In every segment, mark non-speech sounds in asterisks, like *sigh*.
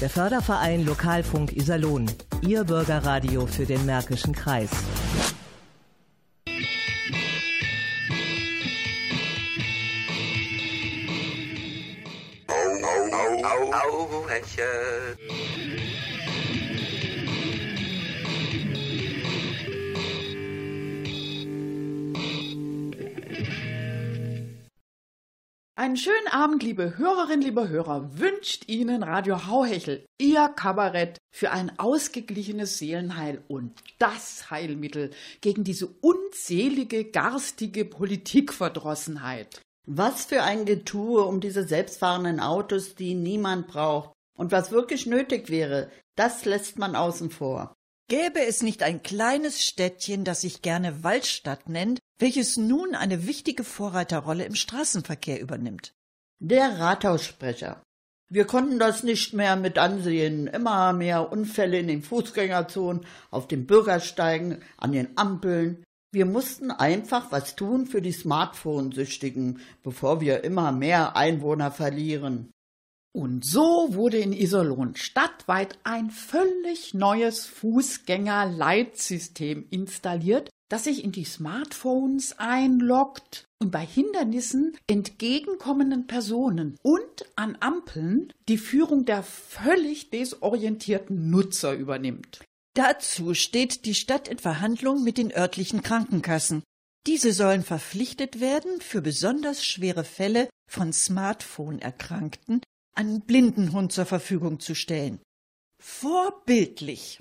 Der Förderverein Lokalfunk Iserlohn. Ihr Bürgerradio für den Märkischen Kreis. Au, au, au, au, Händchen. Einen schönen Abend, liebe Hörerinnen, liebe Hörer, wünscht Ihnen Radio Hauhechel, Ihr Kabarett für ein ausgeglichenes Seelenheil und das Heilmittel gegen diese unzählige, garstige Politikverdrossenheit. Was für ein Getue um diese selbstfahrenden Autos, die niemand braucht. Und was wirklich nötig wäre, das lässt man außen vor. Gäbe es nicht ein kleines Städtchen, das sich gerne Waldstadt nennt, welches nun eine wichtige Vorreiterrolle im Straßenverkehr übernimmt? Der Rathaussprecher. Wir konnten das nicht mehr mit ansehen. Immer mehr Unfälle in den Fußgängerzonen, auf den Bürgersteigen, an den Ampeln. Wir mussten einfach was tun für die Smartphone-Süchtigen, bevor wir immer mehr Einwohner verlieren. Und so wurde in Iserlohn stadtweit ein völlig neues Fußgängerleitsystem installiert, das sich in die Smartphones einloggt und bei Hindernissen entgegenkommenden Personen und an Ampeln die Führung der völlig desorientierten Nutzer übernimmt. Dazu steht die Stadt in Verhandlung mit den örtlichen Krankenkassen. Diese sollen verpflichtet werden, für besonders schwere Fälle von Smartphone-Erkrankten einen Blindenhund zur Verfügung zu stellen. Vorbildlich.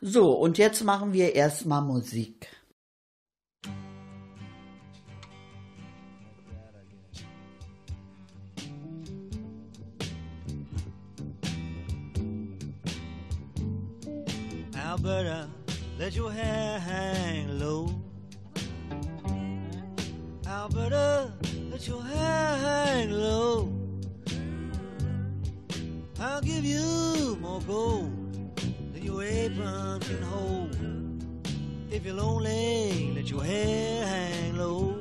So, und jetzt machen wir erstmal Musik. Alberta, let your hair hang low. Alberta, let your hair hang low. I'll give you more gold than your apron can hold. If you're lonely, let your hair hang low.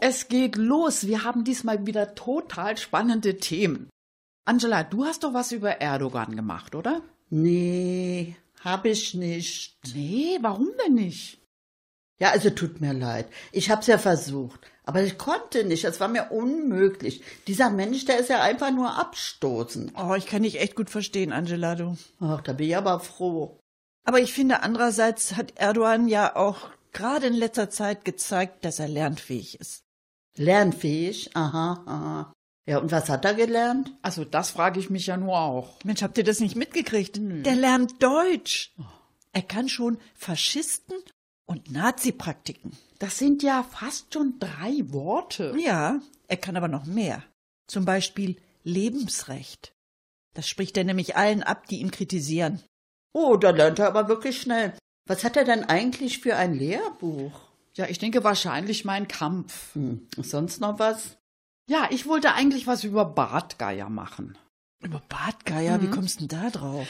Es geht los. Wir haben diesmal wieder total spannende Themen. Angela, du hast doch was über Erdogan gemacht, oder? Nee, hab ich nicht. Nee, warum denn nicht? Ja, also tut mir leid. Ich hab's ja versucht, aber ich konnte nicht. Es war mir unmöglich. Dieser Mensch, der ist ja einfach nur abstoßend. Oh, ich kann dich echt gut verstehen, Angela, du. Ach, da bin ich aber froh. Aber ich finde, andererseits hat Erdogan ja auch gerade in letzter Zeit gezeigt, dass er lernfähig ist. Lernfähig? Aha, aha. Ja, und was hat er gelernt? Also das frage ich mich ja nur auch. Mensch, habt ihr das nicht mitgekriegt? Der lernt Deutsch. Er kann schon Faschisten und Nazi-Praktiken. Das sind ja fast schon drei Worte. Ja, er kann aber noch mehr. Zum Beispiel Lebensrecht. Das spricht er nämlich allen ab, die ihn kritisieren. Oh, da lernt er aber wirklich schnell. Was hat er denn eigentlich für ein Lehrbuch? Ja, ich denke wahrscheinlich mein Kampf. Hm, sonst noch was? Ja, ich wollte eigentlich was über Bartgeier machen. Über Bartgeier, wie kommst du denn da drauf?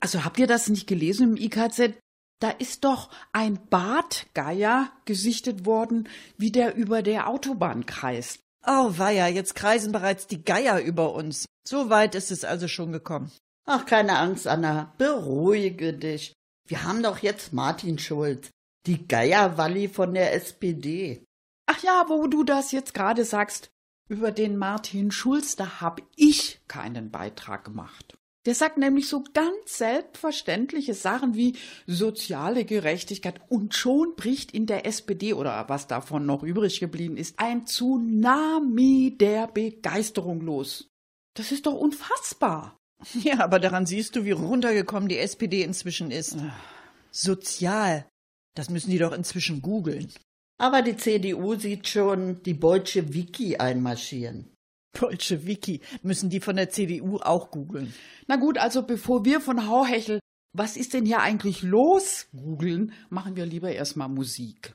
Also habt ihr das nicht gelesen im IKZ? Da ist doch ein Bartgeier gesichtet worden, wie der über der Autobahn kreist. Oh, weia, jetzt kreisen bereits die Geier über uns. So weit ist es also schon gekommen. Ach, keine Angst, Anna. Beruhige dich. Wir haben doch jetzt Martin Schulz, die Geierwalli von der SPD. Ach ja, wo du das jetzt gerade sagst, über den Martin Schulz, da hab ich keinen Beitrag gemacht. Der sagt nämlich so ganz selbstverständliche Sachen wie soziale Gerechtigkeit und schon bricht in der SPD oder was davon noch übrig geblieben ist ein Tsunami der Begeisterung los. Das ist doch unfassbar. Ja, aber daran siehst du, wie runtergekommen die SPD inzwischen ist. Sozial. Das müssen die doch inzwischen googeln. Aber die CDU sieht schon die Bolschewiki einmarschieren. Bolschewiki müssen die von der CDU auch googeln. Na gut, also bevor wir von Hauhechel, was ist denn hier eigentlich los, googeln, machen wir lieber erstmal Musik.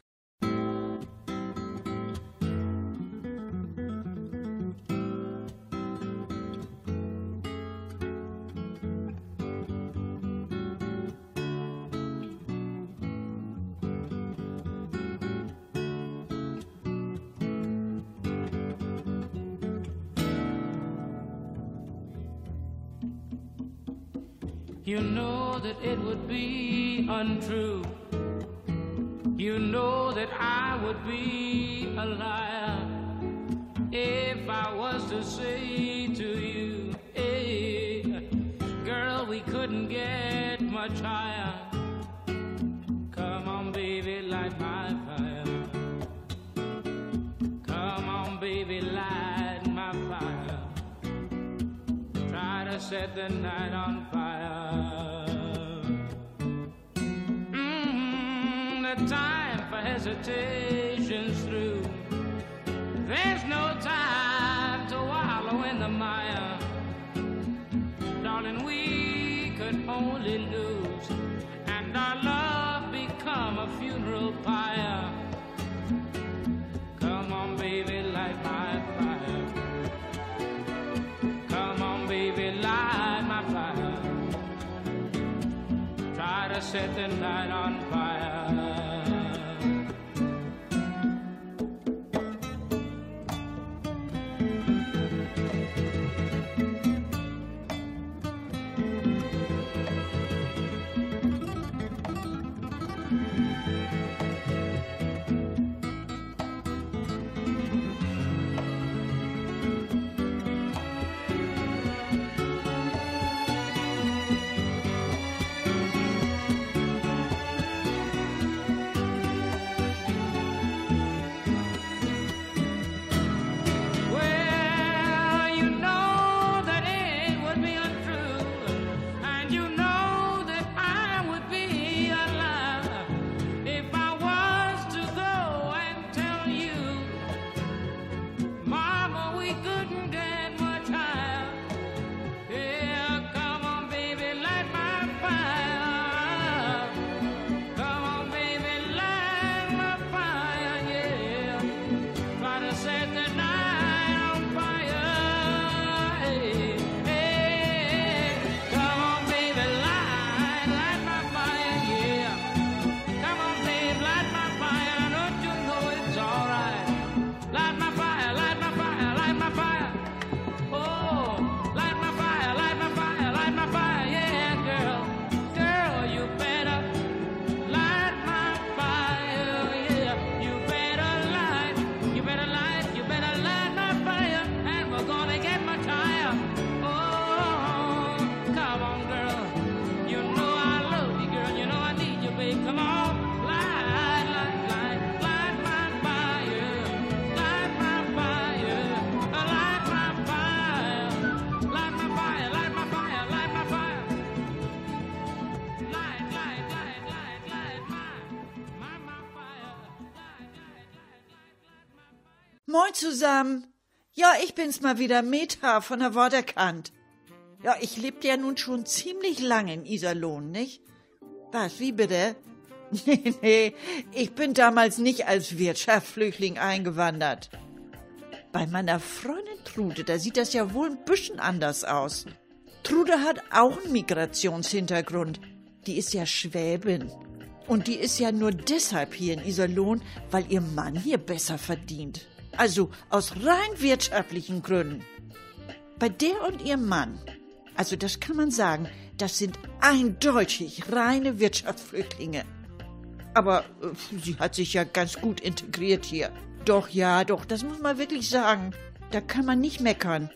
take Moin zusammen. Ja, ich bin's mal wieder, Meta von der Worterkant. Ja, ich lebte ja nun schon ziemlich lange in Iserlohn, nicht? Was, wie bitte? *laughs* Nee, nee, ich bin damals nicht als Wirtschaftsflüchtling eingewandert. Bei meiner Freundin Trude, da sieht das ja wohl ein bisschen anders aus. Trude hat auch einen Migrationshintergrund. Die ist ja Schwäbin. Und die ist ja nur deshalb hier in Iserlohn, weil ihr Mann hier besser verdient. Also aus rein wirtschaftlichen Gründen. Bei der und ihrem Mann, also das kann man sagen, das sind eindeutig reine Wirtschaftsflüchtlinge. Aber äh, sie hat sich ja ganz gut integriert hier. Doch, ja, doch, das muss man wirklich sagen. Da kann man nicht meckern.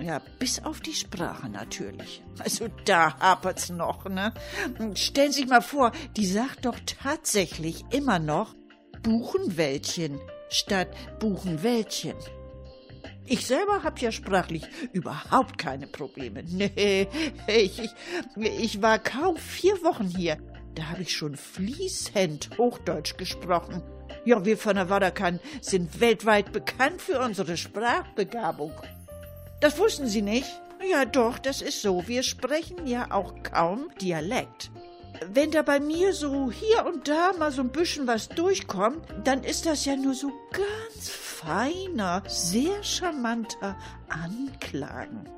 Ja, bis auf die Sprache natürlich. Also da hapert's noch, ne? Stellen Sie sich mal vor, die sagt doch tatsächlich immer noch Buchenwäldchen statt Buchenwäldchen. Ich selber hab ja sprachlich überhaupt keine Probleme. *laughs* Nee, ich, ich, ich war kaum vier Wochen hier. Da habe ich schon fließend Hochdeutsch gesprochen. Ja, wir von der Waderkan sind weltweit bekannt für unsere Sprachbegabung. Das wussten Sie nicht? Ja, doch, das ist so. Wir sprechen ja auch kaum Dialekt. Wenn da bei mir so hier und da mal so ein bisschen was durchkommt, dann ist das ja nur so ganz feiner, sehr charmanter Anklagen.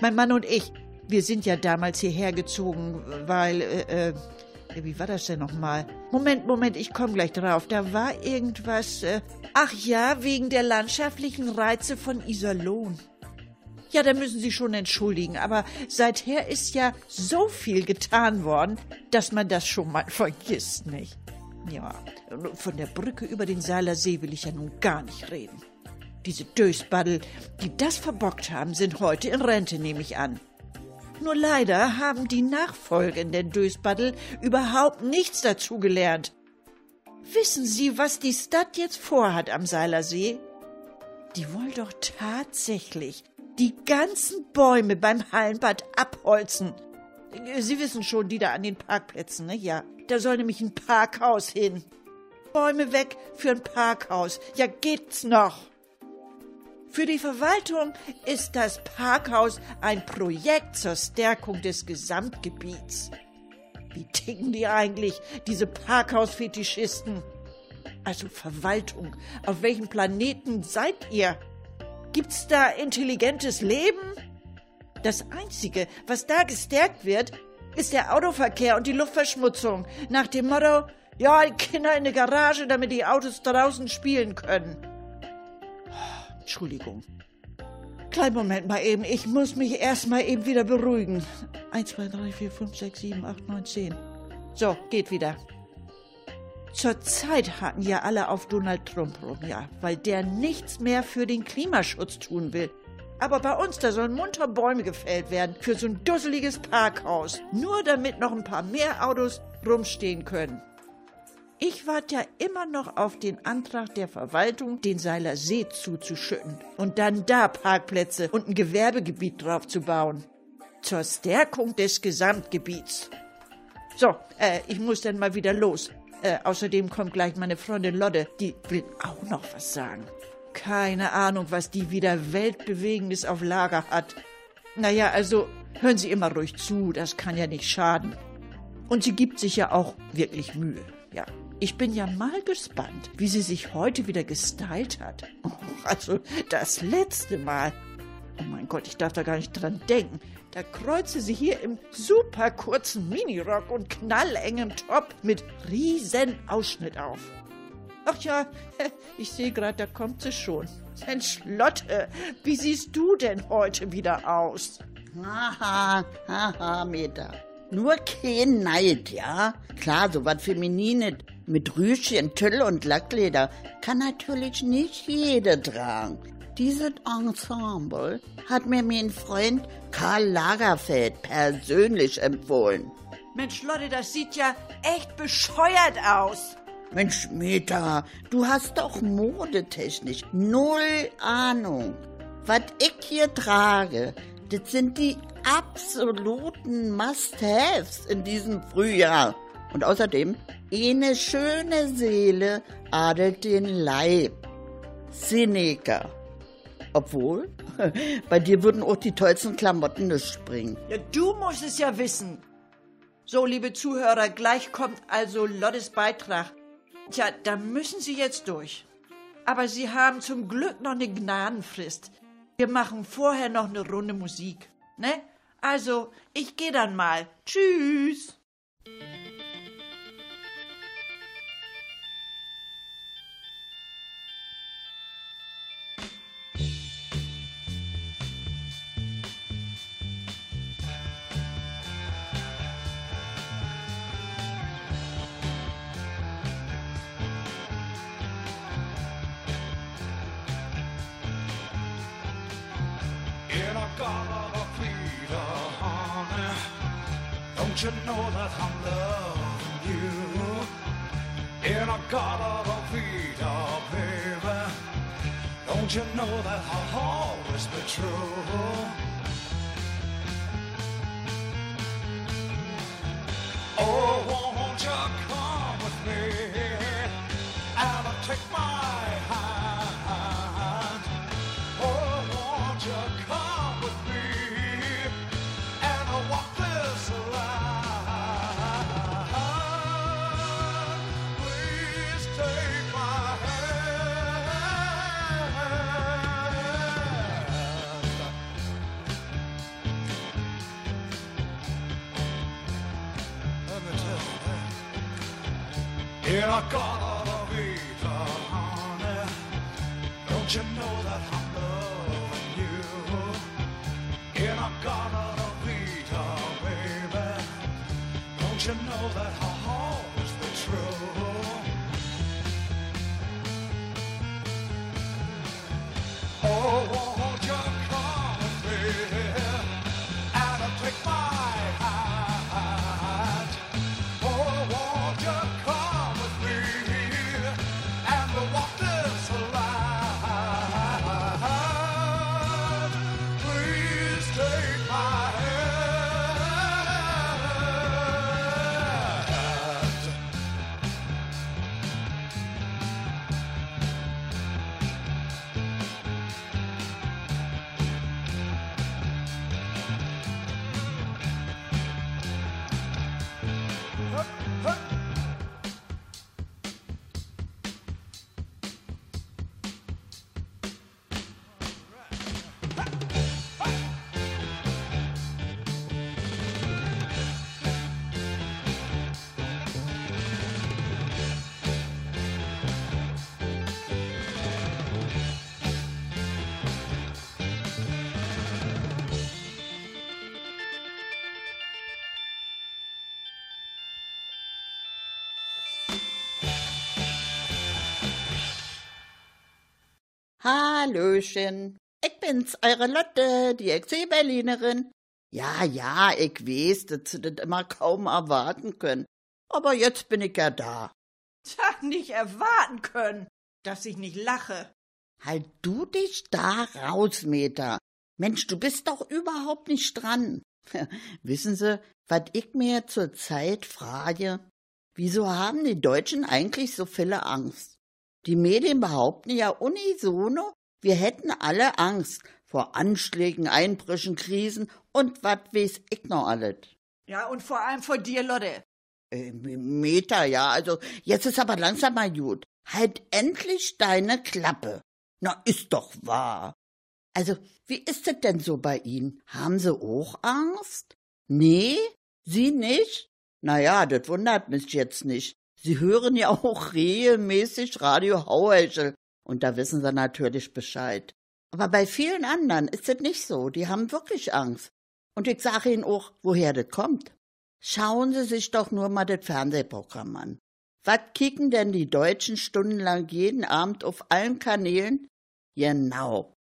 Mein Mann und ich, wir sind ja damals hierher gezogen, weil, äh, äh, wie war das denn nochmal? Moment, Moment, ich komme gleich drauf. Da war irgendwas, äh, ach ja, wegen der landschaftlichen Reize von Iserlohn. Ja, da müssen Sie schon entschuldigen, aber seither ist ja so viel getan worden, dass man das schon mal *laughs* vergisst, nicht? Ja, von der Brücke über den Seiler See will ich ja nun gar nicht reden. Diese Dösbaddel, die das verbockt haben, sind heute in Rente, nehme ich an. Nur leider haben die nachfolgenden Dösbaddel überhaupt nichts dazu gelernt. Wissen Sie, was die Stadt jetzt vorhat am Seilersee? Die wollen doch tatsächlich die ganzen Bäume beim Hallenbad abholzen. Sie wissen schon, die da an den Parkplätzen, ne? Ja, da soll nämlich ein Parkhaus hin. Bäume weg für ein Parkhaus. Ja, geht's noch. Für die Verwaltung ist das Parkhaus ein Projekt zur Stärkung des Gesamtgebiets. Wie ticken die eigentlich, diese Parkhausfetischisten? Also Verwaltung, auf welchem Planeten seid ihr? Gibt's da intelligentes Leben? Das Einzige, was da gestärkt wird, ist der Autoverkehr und die Luftverschmutzung. Nach dem Motto, ja, Kinder in der Garage, damit die Autos draußen spielen können. Entschuldigung. Kleinen Moment mal eben. Ich muss mich erst mal eben wieder beruhigen. Eins, zwei, drei, vier, fünf, sechs, sieben, acht, neun, zehn. So, geht wieder. Zur Zeit hatten ja alle auf Donald Trump rum, ja, weil der nichts mehr für den Klimaschutz tun will. Aber bei uns, da sollen munter Bäume gefällt werden für so ein dusseliges Parkhaus. Nur damit noch ein paar mehr Autos rumstehen können. Ich warte ja immer noch auf den Antrag der Verwaltung, den Seiler See zuzuschütten und dann da Parkplätze und ein Gewerbegebiet drauf zu bauen. Zur Stärkung des Gesamtgebiets. So, äh, ich muss dann mal wieder los. Äh, außerdem kommt gleich meine Freundin Lotte, die will auch noch was sagen. Keine Ahnung, was die wieder Weltbewegendes auf Lager hat. Naja, also hören Sie immer ruhig zu, das kann ja nicht schaden. Und sie gibt sich ja auch wirklich Mühe, ja. Ich bin ja mal gespannt, wie sie sich heute wieder gestylt hat. *laughs* Also das letzte Mal. Oh mein Gott, ich darf da gar nicht dran denken. Da kreuzte sie hier im super kurzen Minirock und knallengem Top mit riesen Ausschnitt auf. Ach ja, *laughs* ich sehe gerade, da kommt sie schon. Mensch, Lotte, wie siehst du denn heute wieder aus? Haha, haha, Meta. Nur kein Neid, ja? Klar, so was Feminines mit Rüschen, Tüll und Lackleder kann natürlich nicht jede tragen. Dieses Ensemble hat mir mein Freund Karl Lagerfeld persönlich empfohlen. Mensch, Lotte, das sieht ja echt bescheuert aus. Mensch, Meta, du hast doch modetechnisch null Ahnung. Was ich hier trage, das sind die absoluten Must-Haves in diesem Frühjahr. Und außerdem, eine schöne Seele adelt den Leib. Seneca. Obwohl, *laughs* bei dir würden auch die tollsten Klamotten nicht bringen. Ja, du musst es ja wissen. So, liebe Zuhörer, gleich kommt also Lottes Beitrag. Tja, da müssen Sie jetzt durch. Aber Sie haben zum Glück noch eine Gnadenfrist. Wir machen vorher noch eine Runde Musik. Ne? Also, ich gehe dann mal. Tschüss. show. In a garden of Eden, honey. Don't you know that I'm loving you? In a garden of Eden, baby. Don't you know that Hallöchen, ich bin's, eure Lotte, die Ex-Berlinerin. Ja, ja, ich weiß, dass sie das immer kaum erwarten können. Aber jetzt bin ich ja da. Tja, nicht erwarten können, dass ich nicht lache. Halt du dich da raus, Meta. Mensch, du bist doch überhaupt nicht dran. *laughs* Wissen Sie, was ich mir zurzeit frage? Wieso haben die Deutschen eigentlich so viele Angst? Die Medien behaupten ja unisono, wir hätten alle Angst vor Anschlägen, Einbrüchen, Krisen und was weiß ich noch alles. Ja, und vor allem vor dir, Lotte. Äh, Meta, ja, also jetzt ist aber langsam mal gut. Halt endlich deine Klappe. Na, ist doch wahr. Also, wie ist es denn so bei Ihnen? Haben Sie auch Angst? Nee? Sie nicht? Na ja, das wundert mich jetzt nicht. Sie hören ja auch regelmäßig Radio Hauhechel und da wissen Sie natürlich Bescheid. Aber bei vielen anderen ist es nicht so. Die haben wirklich Angst. Und ich sage Ihnen auch, woher das kommt. Schauen Sie sich doch nur mal das Fernsehprogramm an. Was kicken denn die Deutschen stundenlang jeden Abend auf allen Kanälen? Genau.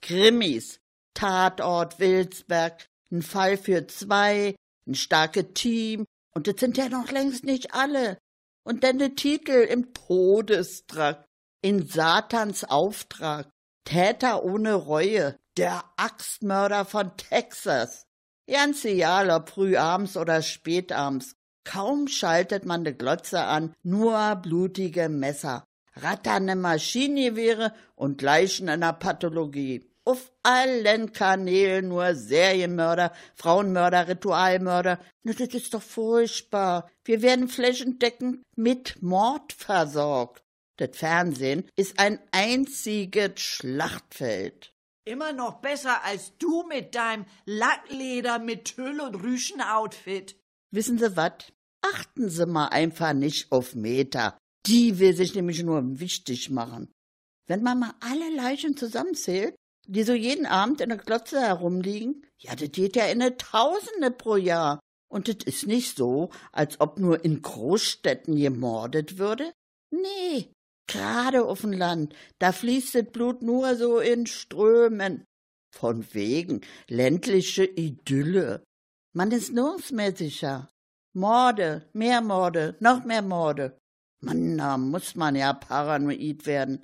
Krimis, Tatort Wilsberg, ein Fall für zwei, ein starkes Team. Und das sind ja noch längst nicht alle. Und dann der Titel im Todestrakt, in Satans Auftrag, Täter ohne Reue, der Axtmörder von Texas. Ganz egal, ob frühabends oder spätabends. Kaum schaltet man de Glotze an, nur blutige Messer. ratternde Maschinengewehre und Leichen einer Pathologie. Auf allen Kanälen nur Serienmörder, Frauenmörder, Ritualmörder. Na, das ist doch furchtbar. Wir werden flächendeckend mit Mord versorgt. Das Fernsehen ist ein einziges Schlachtfeld. Immer noch besser als du mit deinem Lackleder mit Tüll und Rüschen-Outfit. Wissen Sie was? Achten Sie mal einfach nicht auf Meter. Die will sich nämlich nur wichtig machen. Wenn man mal alle Leichen zusammenzählt, die so jeden Abend in der Klotze herumliegen, ja, das geht ja in eine Tausende pro Jahr. Und das ist nicht so, als ob nur in Großstädten gemordet würde. Nee, gerade auf dem Land, da fließt das Blut nur so in Strömen. Von wegen ländliche Idylle. Man ist nirgendsmäßiger. Morde, mehr Morde, noch mehr Morde. Mann, da muss man ja paranoid werden.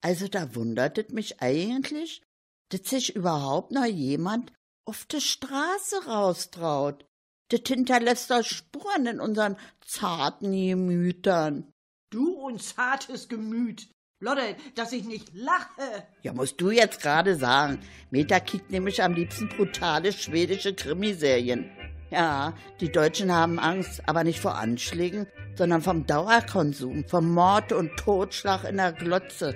Also da wundert es mich eigentlich, dass sich überhaupt noch jemand auf die Straße raustraut. Das hinterlässt doch Spuren in unseren zarten Gemütern. Du und zartes Gemüt. Lotte, dass ich nicht lache. Ja, musst du jetzt gerade sagen. Meta kickt nämlich am liebsten brutale schwedische Krimiserien. Ja, die Deutschen haben Angst, aber nicht vor Anschlägen, sondern vom Dauerkonsum, vom Mord und Totschlag in der Glotze.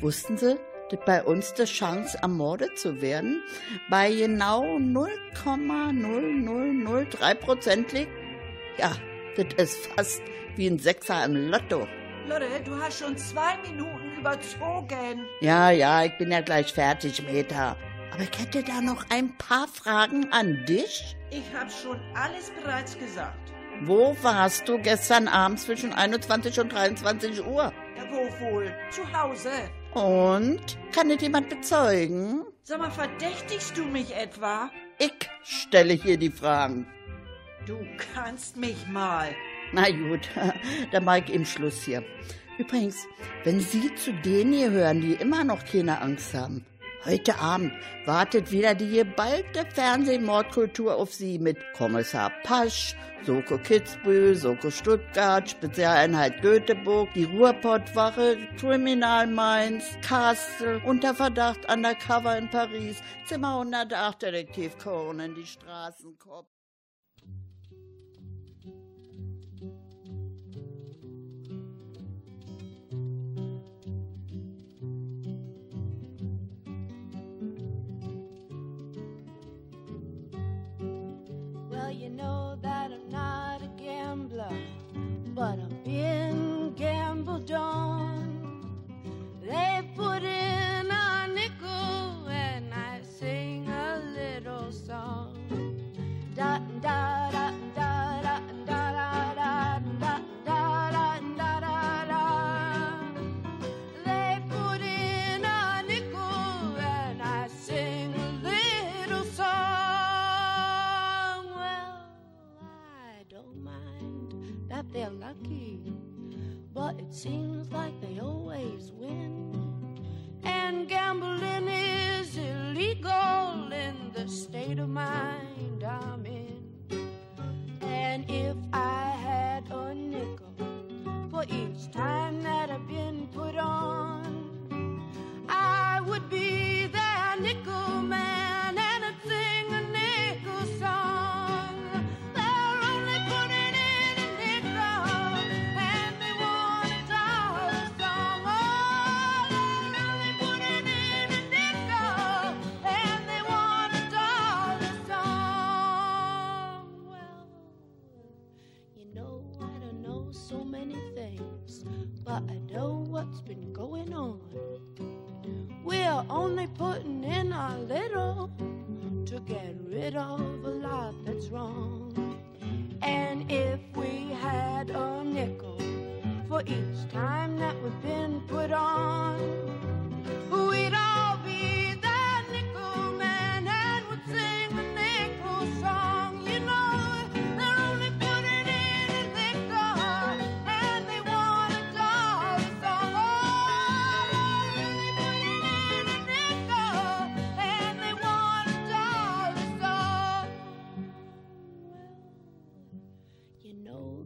Wussten Sie, bei uns die Chance, ermordet zu werden, bei genau 0,0003 Prozent liegt? Ja, das ist fast wie ein Sechser im Lotto. Lotte, du hast schon zwei Minuten überzogen. Ja, ja, ich bin ja gleich fertig, Meta. Aber ich hätte da noch ein paar Fragen an dich. Ich habe schon alles bereits gesagt. Wo warst du gestern Abend zwischen 21 und 23 Uhr? Ja, wo wohl? Zu Hause. Und? Kann es jemand bezeugen? Sag mal, verdächtigst du mich etwa? Ich stelle hier die Fragen. Du kannst mich mal. Na gut, *laughs* dann mach ich eben Schluss hier. Übrigens, wenn Sie zu denen hier hören, die immer noch keine Angst haben, heute Abend wartet wieder die geballte Fernsehmordkultur auf Sie mit Kommissar Pasch, Soko Kitzbühel, Soko Stuttgart, Spezialeinheit Göteborg, die Ruhrpottwache, Criminal Minds, Castle, unter Verdacht Undercover in Paris, Zimmer 108, Detektiv Conan, die Straßenkopf. Gambler, but I've been gambled on. They put in a nickel and I sing a little song. Da da seems like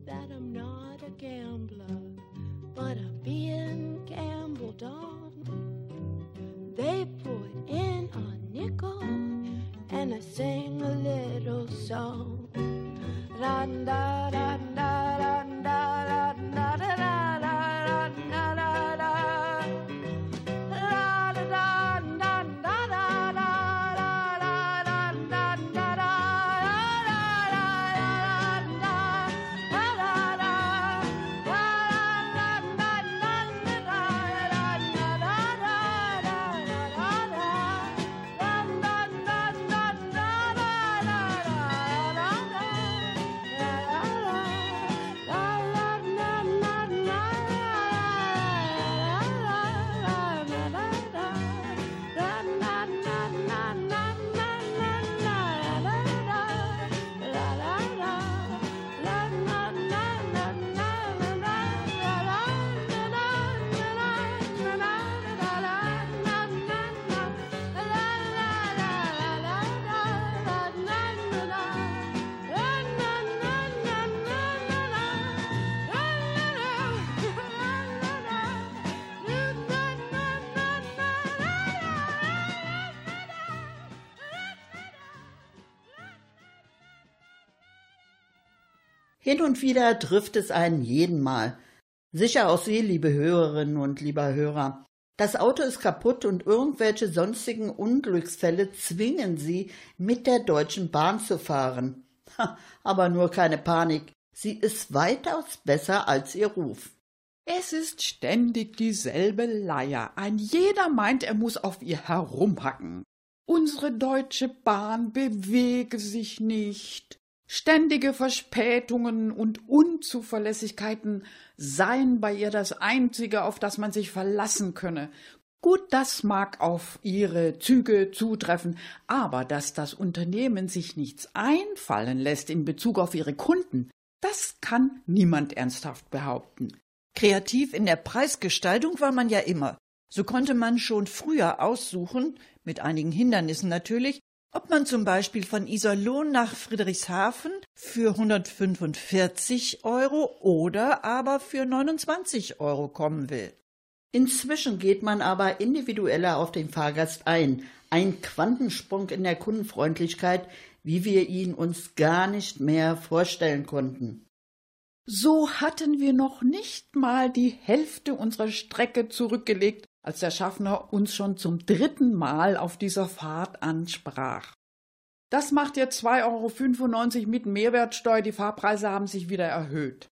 that I'm not a gambler, but I'm being gambled on. They put in a nickel. Hin und wieder trifft es einen jeden Mal. Sicher auch Sie, liebe Hörerinnen und lieber Hörer. Das Auto ist kaputt und irgendwelche sonstigen Unglücksfälle zwingen Sie, mit der Deutschen Bahn zu fahren. Aber nur keine Panik. Sie ist weitaus besser als Ihr Ruf. Es ist ständig dieselbe Leier. Ein jeder meint, er muss auf ihr herumhacken. Unsere Deutsche Bahn bewege sich nicht. Ständige Verspätungen und Unzuverlässigkeiten seien bei ihr das Einzige, auf das man sich verlassen könne. Gut, das mag auf ihre Züge zutreffen, aber dass das Unternehmen sich nichts einfallen lässt in Bezug auf ihre Kunden, das kann niemand ernsthaft behaupten. Kreativ in der Preisgestaltung war man ja immer. So konnte man schon früher aussuchen, mit einigen Hindernissen natürlich, ob man zum Beispiel von Iserlohn nach Friedrichshafen für 145 Euro oder aber für 29 Euro kommen will. Inzwischen geht man aber individueller auf den Fahrgast ein. Ein Quantensprung in der Kundenfreundlichkeit, wie wir ihn uns gar nicht mehr vorstellen konnten. So hatten wir noch nicht mal die Hälfte unserer Strecke zurückgelegt, als der Schaffner uns schon zum dritten Mal auf dieser Fahrt ansprach. Das macht jetzt 2,95 Euro mit Mehrwertsteuer, die Fahrpreise haben sich wieder erhöht.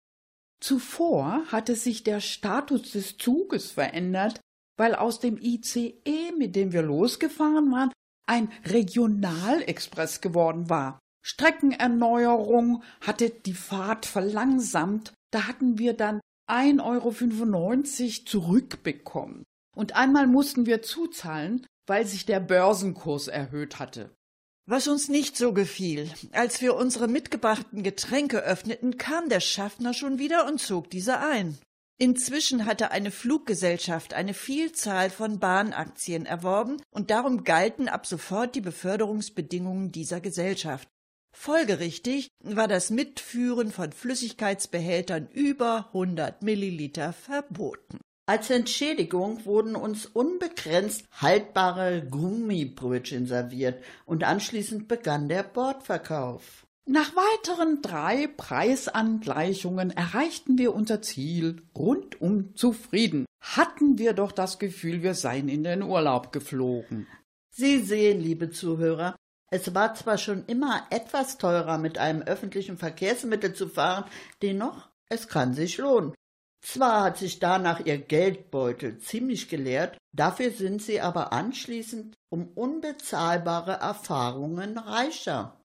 Zuvor hatte sich der Status des Zuges verändert, weil aus dem ICE, mit dem wir losgefahren waren, ein Regionalexpress geworden war. Streckenerneuerung hatte die Fahrt verlangsamt, da hatten wir dann 1,95 Euro zurückbekommen. Und einmal mussten wir zuzahlen, weil sich der Börsenkurs erhöht hatte. Was uns nicht so gefiel, als wir unsere mitgebrachten Getränke öffneten, kam der Schaffner schon wieder und zog diese ein. Inzwischen hatte eine Fluggesellschaft eine Vielzahl von Bahnaktien erworben und darum galten ab sofort die Beförderungsbedingungen dieser Gesellschaft. Folgerichtig war das Mitführen von Flüssigkeitsbehältern über 100 Milliliter verboten. Als Entschädigung wurden uns unbegrenzt haltbare Gummibrötchen serviert und anschließend begann der Bordverkauf. Nach weiteren drei Preisangleichungen erreichten wir unser Ziel rundum zufrieden. Hatten wir doch das Gefühl, wir seien in den Urlaub geflogen. Sie sehen, liebe Zuhörer, es war zwar schon immer etwas teurer, mit einem öffentlichen Verkehrsmittel zu fahren, dennoch, es kann sich lohnen. Zwar hat sich danach ihr Geldbeutel ziemlich geleert, dafür sind sie aber anschließend um unbezahlbare Erfahrungen reicher.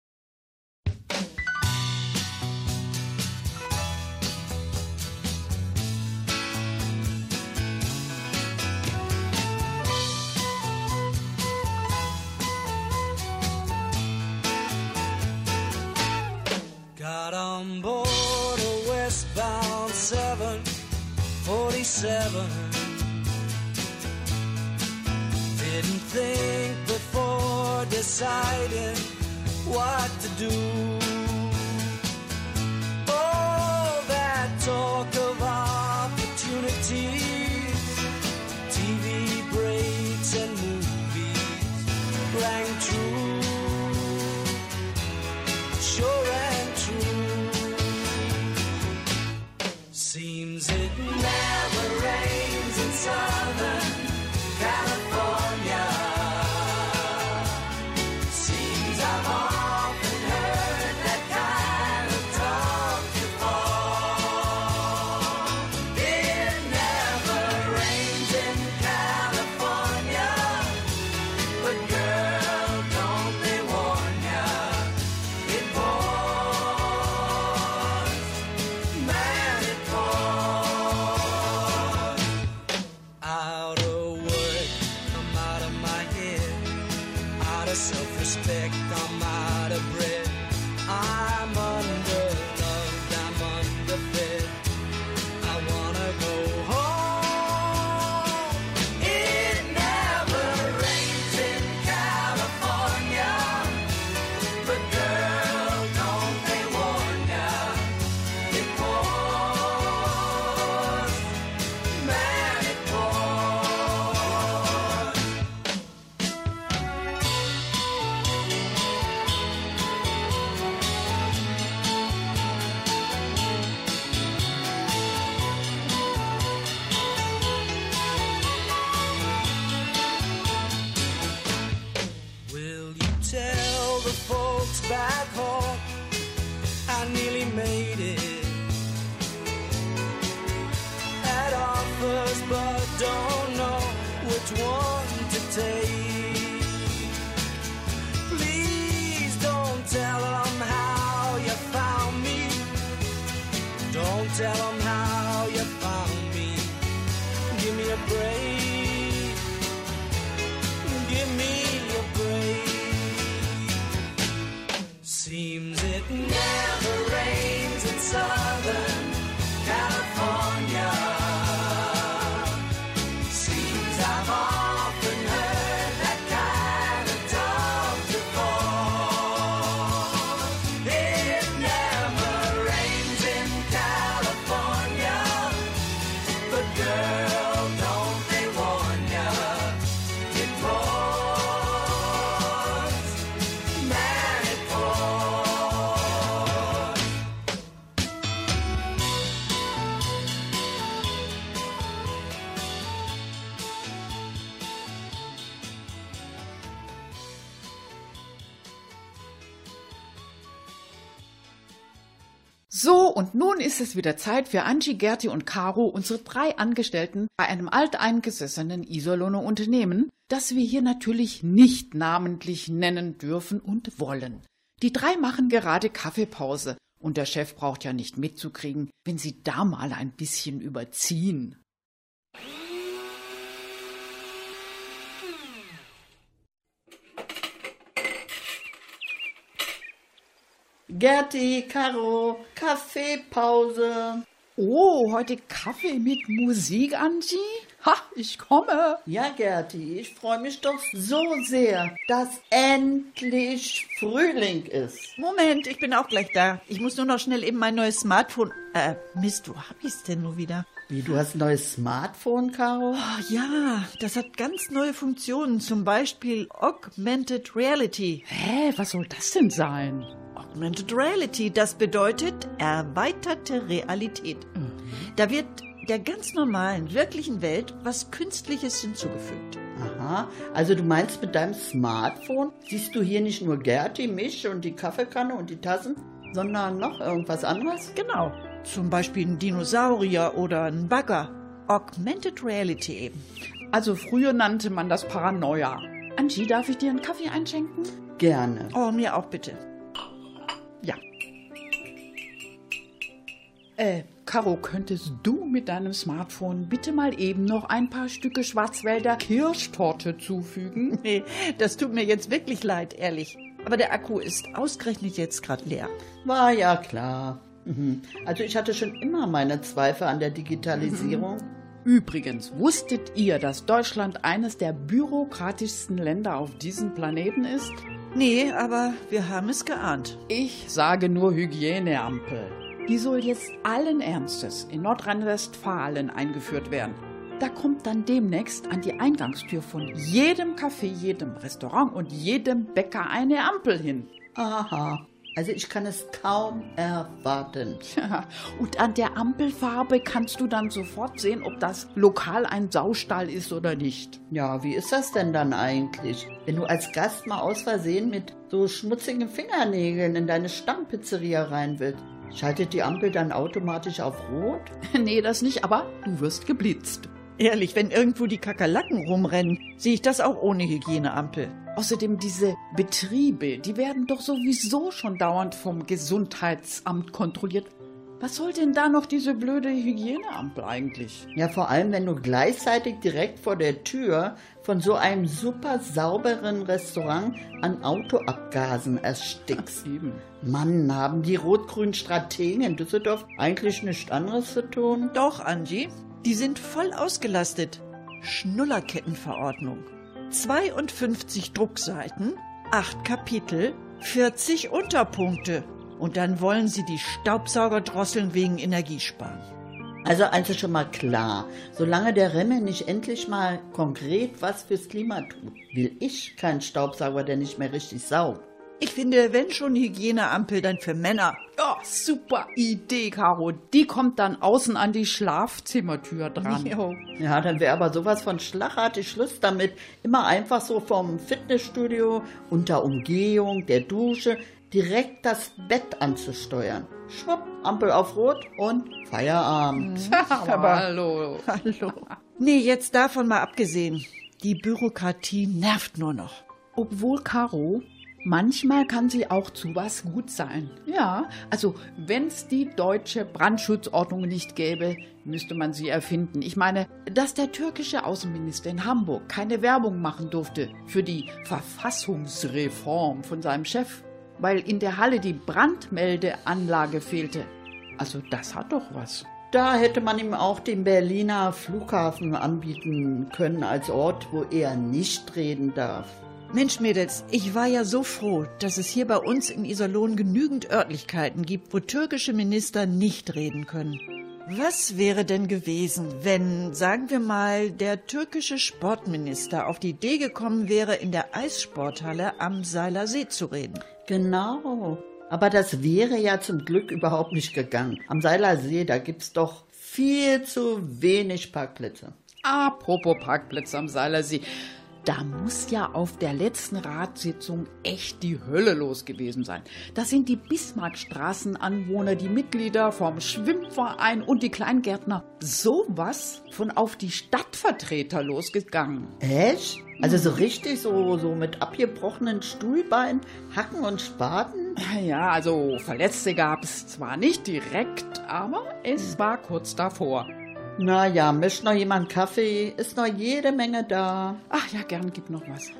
747. Didn't think before deciding what to do. Offers, but don't know which one to take. Please don't tell them how you found me. Don't tell them und nun ist es wieder Zeit für Angie, Gerti und Caro, unsere drei Angestellten bei einem alteingesessenen Iserlohner Unternehmen, das wir hier natürlich nicht namentlich nennen dürfen und wollen. Die drei machen gerade Kaffeepause und der Chef braucht ja nicht mitzukriegen, wenn sie da mal ein bisschen überziehen. Gerti, Caro, Kaffeepause. Oh, heute Kaffee mit Musik, Angie? Ha, ich komme. Ja, Gerti, ich freue mich doch so sehr, dass endlich Frühling ist. Moment, ich bin auch gleich da. Ich muss nur noch schnell eben mein neues Smartphone. Äh, Mist, wo hab ich's denn nur wieder? Wie, du hast ein neues Smartphone, Caro? Oh, ja, das hat ganz neue Funktionen, zum Beispiel Augmented Reality. Hä, was soll das denn sein? Augmented Reality, das bedeutet erweiterte Realität. Da wird der ganz normalen, wirklichen Welt was Künstliches hinzugefügt. Aha, also du meinst mit deinem Smartphone siehst du hier nicht nur Gerti, mich und die Kaffeekanne und die Tassen, sondern noch irgendwas anderes? Genau. Zum Beispiel ein Dinosaurier oder ein Bagger. Augmented Reality eben. Also früher nannte man das Paranoia. Angie, darf ich dir einen Kaffee einschenken? Gerne. Oh, mir auch bitte. Äh, Caro, könntest du mit deinem Smartphone bitte mal eben noch ein paar Stücke Schwarzwälder Kirschtorte zufügen? *laughs* Nee, das tut mir jetzt wirklich leid, ehrlich. Aber der Akku ist ausgerechnet jetzt gerade leer. War ja klar. Mhm. Also ich hatte schon immer meine Zweifel an der Digitalisierung. Übrigens, wusstet ihr, dass Deutschland eines der bürokratischsten Länder auf diesem Planeten ist? Nee, aber wir haben es geahnt. Ich sage nur Hygieneampel. Die soll jetzt allen Ernstes in Nordrhein-Westfalen eingeführt werden. Da kommt dann demnächst an die Eingangstür von jedem Café, jedem Restaurant und jedem Bäcker eine Ampel hin. Aha. Also ich kann es kaum erwarten. Ja, und an der Ampelfarbe kannst du dann sofort sehen, ob das lokal ein Saustall ist oder nicht. Ja, wie ist das denn dann eigentlich? Wenn du als Gast mal aus Versehen mit so schmutzigen Fingernägeln in deine Stammpizzeria rein willst, schaltet die Ampel dann automatisch auf Rot? *laughs* nee, das nicht, aber du wirst geblitzt. Ehrlich, wenn irgendwo die Kakerlaken rumrennen, sehe ich das auch ohne Hygieneampel. Außerdem diese Betriebe, die werden doch sowieso schon dauernd vom Gesundheitsamt kontrolliert. Was soll denn da noch diese blöde Hygieneampel eigentlich? Ja, vor allem, wenn du gleichzeitig direkt vor der Tür von so einem super sauberen Restaurant an Autoabgasen erstickst. Eben. Mann, haben die rot-grünen Strategen in Düsseldorf eigentlich nichts anderes zu tun? Doch, Angie, die sind voll ausgelastet. Schnullerkettenverordnung. 52 Druckseiten, 8 Kapitel, 40 Unterpunkte. Und dann wollen sie die Staubsauger drosseln wegen Energiesparen. Also also schon mal klar, solange der Remme nicht endlich mal konkret was fürs Klima tut, will ich keinen Staubsauger, der nicht mehr richtig saugt. Ich finde, wenn schon Hygieneampel, dann für Männer. Ja, super Idee, Caro. Die kommt dann außen an die Schlafzimmertür dran. Jo. Ja, dann wäre aber sowas von schlagartig Schluss damit, immer einfach so vom Fitnessstudio unter Umgehung der Dusche direkt das Bett anzusteuern. Schwupp, Ampel auf Rot und Feierabend. Aber hallo. Hallo. Nee, jetzt davon mal abgesehen. Die Bürokratie nervt nur noch. Obwohl, Caro, manchmal kann sie auch zu was gut sein. Ja, also wenn's die deutsche Brandschutzordnung nicht gäbe, müsste man sie erfinden. Ich meine, dass der türkische Außenminister in Hamburg keine Werbung machen durfte für die Verfassungsreform von seinem Chef, weil in der Halle die Brandmeldeanlage fehlte. Also das hat doch was. Da hätte man ihm auch den Berliner Flughafen anbieten können als Ort, wo er nicht reden darf. Mensch, Mädels, ich war ja so froh, dass es hier bei uns in Iserlohn genügend Örtlichkeiten gibt, wo türkische Minister nicht reden können. Was wäre denn gewesen, wenn, sagen wir mal, der türkische Sportminister auf die Idee gekommen wäre, in der Eissporthalle am Seiler See zu reden? Genau. Aber das wäre ja zum Glück überhaupt nicht gegangen. Am Seiler See, da gibt's doch viel zu wenig Parkplätze. Apropos Parkplätze am Seilersee. Da muss ja auf der letzten Ratssitzung echt die Hölle los gewesen sein. Da sind die Bismarckstraßenanwohner, die Mitglieder vom Schwimmverein und die Kleingärtner sowas von auf die Stadtvertreter losgegangen. Echt? Also so richtig so, so mit abgebrochenen Stuhlbeinen, Hacken und Spaten? Ja, also Verletzte gab es zwar nicht direkt, aber es war kurz davor. Na ja, mischt noch jemand Kaffee? Ist noch jede Menge da. Ach ja, gern, gib noch was.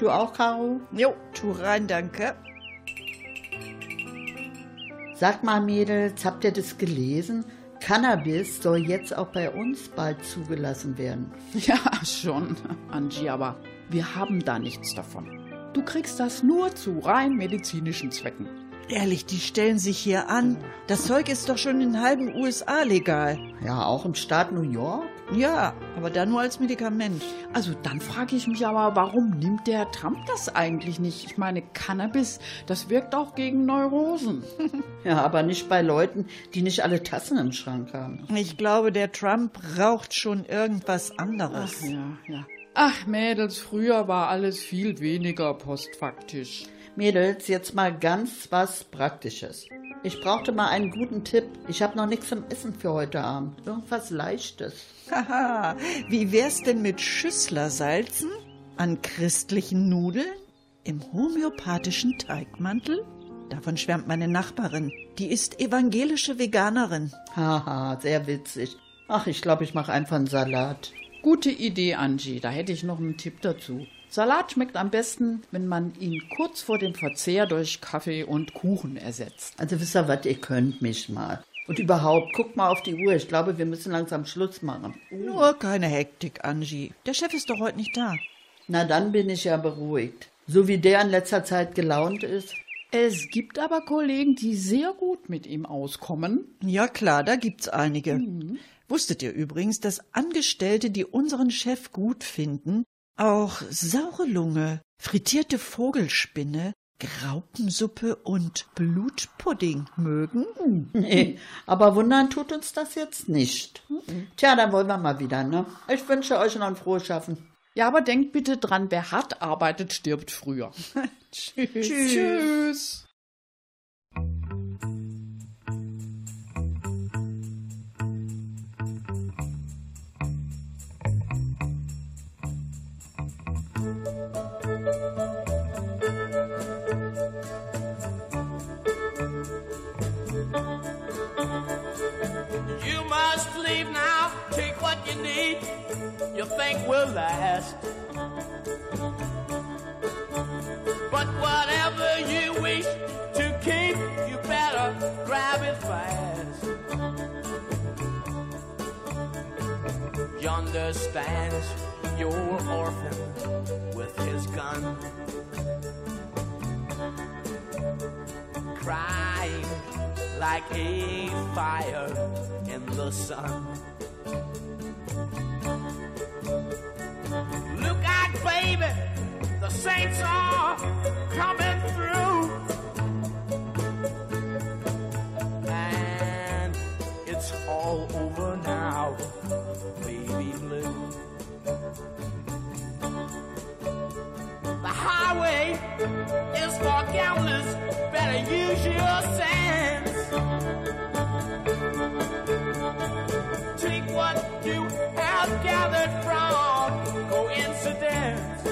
Du auch, Caro? Jo, tu rein, danke. Sag mal, Mädels, habt ihr das gelesen? Cannabis soll jetzt auch bei uns bald zugelassen werden. *laughs* Ja, schon, Angie, aber wir haben da nichts davon. Du kriegst das nur zu rein medizinischen Zwecken. Ehrlich, die stellen sich hier an. Das Zeug ist doch schon in halben USA legal. Ja, auch im Staat New York? Ja, aber dann nur als Medikament. Also dann frage ich mich aber, warum nimmt der Trump das eigentlich nicht? Ich meine, Cannabis, das wirkt auch gegen Neurosen. *laughs* Ja, aber nicht bei Leuten, die nicht alle Tassen im Schrank haben. Ich glaube, der Trump raucht schon irgendwas anderes. Ach, ja, ja. Ach, Mädels, früher war alles viel weniger postfaktisch. Mädels, jetzt mal ganz was Praktisches. Ich brauchte mal einen guten Tipp. Ich habe noch nichts zum Essen für heute Abend. Irgendwas Leichtes. Haha, wie wär's denn mit Schüsslersalzen an christlichen Nudeln im homöopathischen Teigmantel? Davon schwärmt meine Nachbarin. Die ist evangelische Veganerin. Haha, sehr witzig. Ach, ich glaube, ich mache einfach einen Salat. Gute Idee, Angie. Da hätte ich noch einen Tipp dazu. Salat schmeckt am besten, wenn man ihn kurz vor dem Verzehr durch Kaffee und Kuchen ersetzt. Also wisst ihr was, ihr könnt mich mal. Und überhaupt, guckt mal auf die Uhr. Ich glaube, wir müssen langsam Schluss machen. Nur keine Hektik, Angie. Der Chef ist doch heute nicht da. Na, dann bin ich ja beruhigt. So wie der in letzter Zeit gelaunt ist. Es gibt aber Kollegen, die sehr gut mit ihm auskommen. Ja klar, da gibt's einige. Wusstet ihr übrigens, dass Angestellte, die unseren Chef gut finden, auch saure Lunge, frittierte Vogelspinne, Graupensuppe und Blutpudding mögen? Nee, aber wundern tut uns das jetzt nicht. Tja, dann wollen wir mal wieder, ne? Ich wünsche euch noch ein frohes Schaffen. Ja, aber denkt bitte dran, wer hart arbeitet, stirbt früher. *laughs* *laughs* Tschüss. Tschüss. You You think will last. But whatever you wish to keep, you better grab it fast. Yonder stands your orphan with his gun. Crying like a fire in the sun. Baby, the saints are coming through. And it's all over now, baby blue. The highway is for gamblers. Better use your sense. Take what you have gathered from coincidence.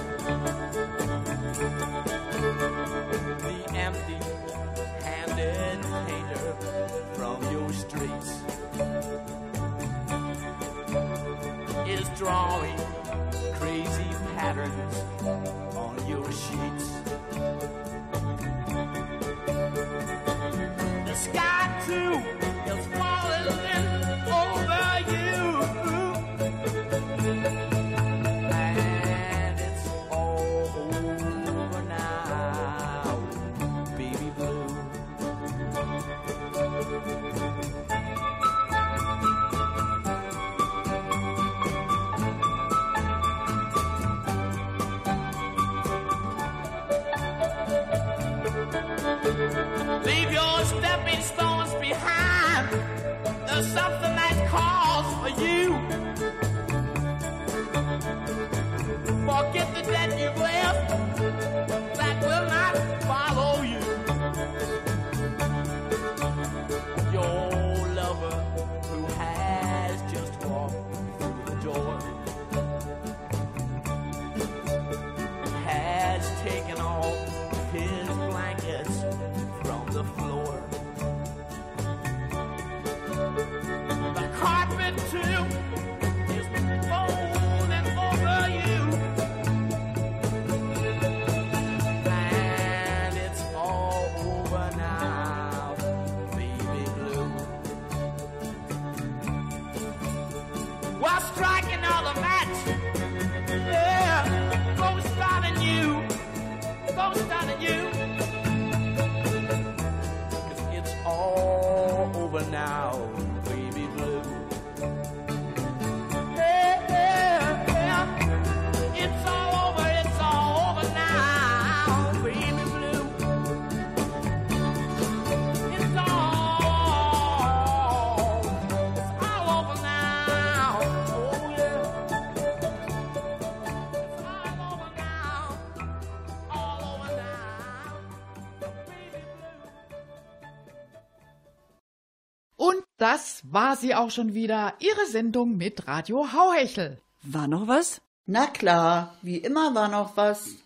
War sie auch schon wieder, Ihre Sendung mit Radio Hauhechel. War noch was? Na klar, wie immer war noch was.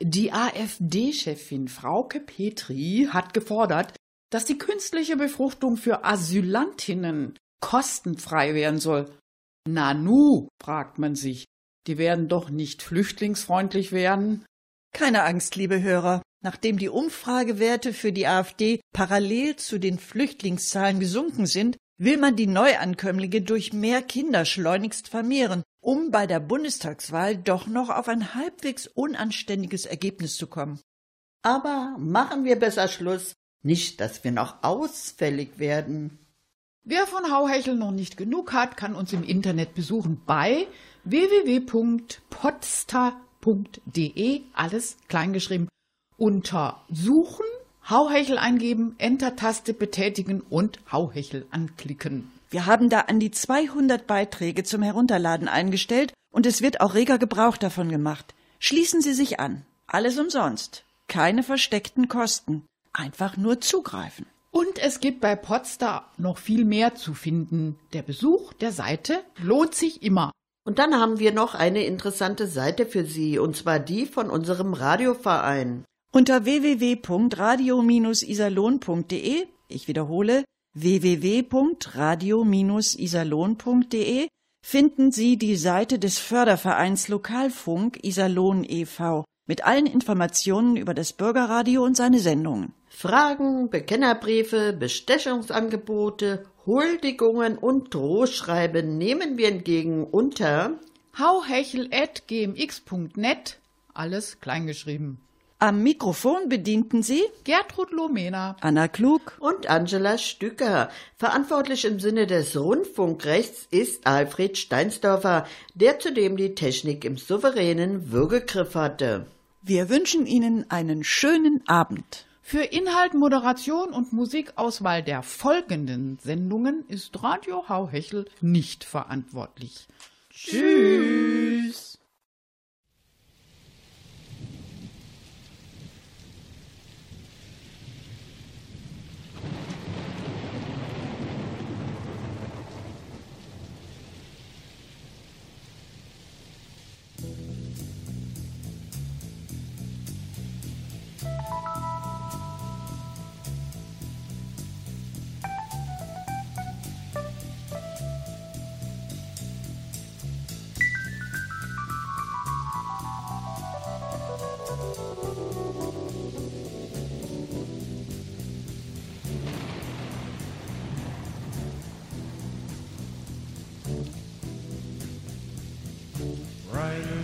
Die AfD-Chefin Frauke Petri hat gefordert, dass die künstliche Befruchtung für Asylantinnen kostenfrei werden soll. Nanu, fragt man sich, die werden doch nicht flüchtlingsfreundlich werden? Keine Angst, liebe Hörer. Nachdem die Umfragewerte für die AfD parallel zu den Flüchtlingszahlen gesunken sind, will man die Neuankömmlinge durch mehr Kinder schleunigst vermehren, um bei der Bundestagswahl doch noch auf ein halbwegs unanständiges Ergebnis zu kommen. Aber machen wir besser Schluss. Nicht, dass wir noch ausfällig werden. Wer von Hauhechel noch nicht genug hat, kann uns im Internet besuchen bei www.podsta.de, alles kleingeschrieben, unter Suchen, Hauhechel eingeben, Enter-Taste betätigen und Hauhechel anklicken. Wir haben da an die 200 Beiträge zum Herunterladen eingestellt und es wird auch reger Gebrauch davon gemacht. Schließen Sie sich an. Alles umsonst. Keine versteckten Kosten. Einfach nur zugreifen. Und es gibt bei Podstar noch viel mehr zu finden. Der Besuch der Seite lohnt sich immer. Und dann haben wir noch eine interessante Seite für Sie, und zwar die von unserem Radioverein. Unter www.radio-iserlohn.de, ich wiederhole, www.radio-iserlohn.de finden Sie die Seite des Fördervereins Lokalfunk Iserlohn e.V. mit allen Informationen über das Bürgerradio und seine Sendungen. Fragen, Bekennerbriefe, Bestechungsangebote, Huldigungen und Drohschreiben nehmen wir entgegen unter hauhechel.gmx.net, alles kleingeschrieben. Am Mikrofon bedienten Sie Gertrud Lomena. Anna Klug. und Angela Stücker. Verantwortlich im Sinne des Rundfunkrechts ist Alfred Steinsdorfer, der zudem die Technik im souveränen Würgegriff hatte. Wir wünschen Ihnen einen schönen Abend. Für Inhalt, Moderation und Musikauswahl der folgenden Sendungen ist Radio Hauhechel nicht verantwortlich. Tschüss.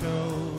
go.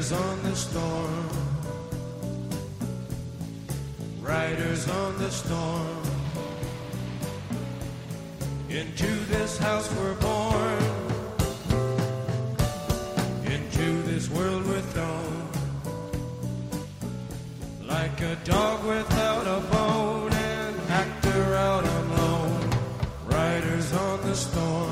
Riders on the storm. Riders on the storm. Into this house we're born. Into this world we're thrown. Like a dog without a bone, an actor out alone. Riders on the storm.